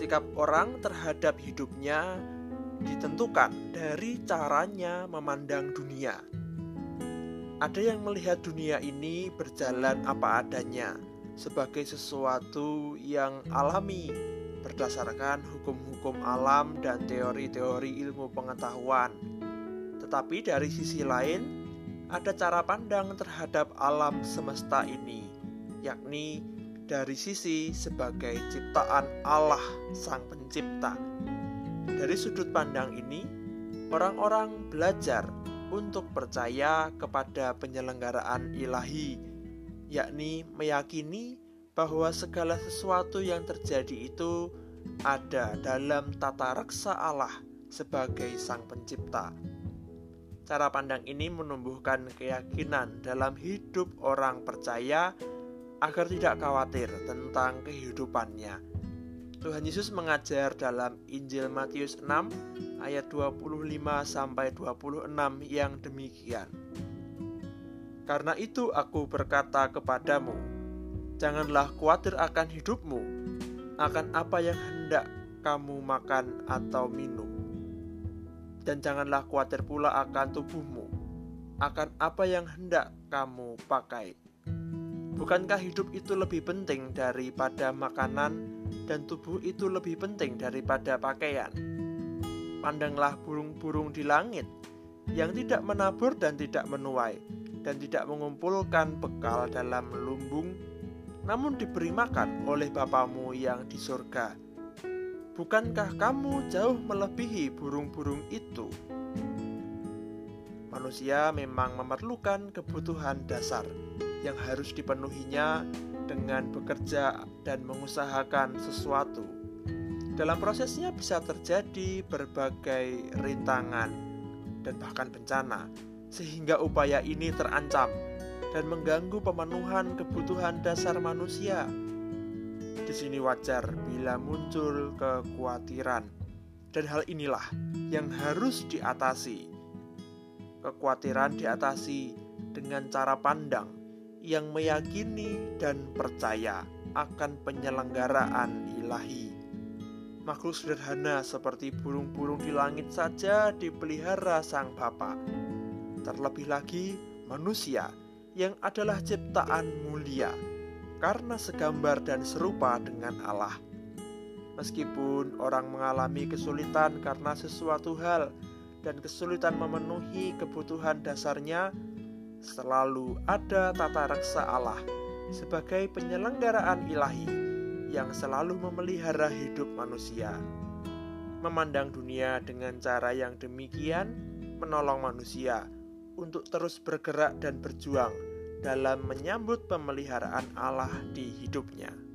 sikap orang terhadap hidupnya ditentukan dari caranya memandang dunia. Ada yang melihat dunia ini berjalan apa adanya sebagai sesuatu yang alami berdasarkan hukum-hukum alam dan teori-teori ilmu pengetahuan. Tetapi dari sisi lain, ada cara pandang terhadap alam semesta ini, yakni dari sisi sebagai ciptaan Allah Sang Pencipta. Dari sudut pandang ini, orang-orang belajar untuk percaya kepada penyelenggaraan ilahi, yakni meyakini bahwa segala sesuatu yang terjadi itu ada dalam tata reksa Allah sebagai Sang Pencipta. Cara pandang ini menumbuhkan keyakinan dalam hidup orang percaya agar tidak khawatir tentang kehidupannya. Tuhan Yesus mengajar dalam Injil Matius 6 ayat 25 sampai 26 yang demikian. Karena itu aku berkata kepadamu, janganlah khawatir akan hidupmu, akan apa yang hendak kamu makan atau minum. Dan janganlah khawatir pula akan tubuhmu, akan apa yang hendak kamu pakai. Bukankah hidup itu lebih penting daripada makanan dan tubuh itu lebih penting daripada pakaian. Pandanglah burung-burung di langit yang tidak menabur dan tidak menuai dan tidak mengumpulkan bekal dalam lumbung, namun diberi makan oleh Bapamu yang di surga. Bukankah kamu jauh melebihi burung-burung itu? Manusia memang memerlukan kebutuhan dasar yang harus dipenuhinya dengan bekerja dan mengusahakan sesuatu. Dalam prosesnya bisa terjadi berbagai rintangan dan bahkan bencana, sehingga upaya ini terancam dan mengganggu pemenuhan kebutuhan dasar manusia. Di sini wajar bila muncul kekhawatiran, dan hal inilah yang harus diatasi. Kekhawatiran diatasi dengan cara pandang yang meyakini dan percaya akan penyelenggaraan ilahi. Makhluk sederhana seperti burung-burung di langit saja dipelihara Sang Bapa. Terlebih lagi manusia yang adalah ciptaan mulia karena segambar dan serupa dengan Allah. Meskipun orang mengalami kesulitan karena sesuatu hal dan kesulitan memenuhi kebutuhan dasarnya, selalu ada tata reksa Allah sebagai penyelenggaraan ilahi yang selalu memelihara hidup manusia. Memandang dunia dengan cara yang demikian menolong manusia untuk terus bergerak dan berjuang dalam menyambut pemeliharaan Allah di hidupnya.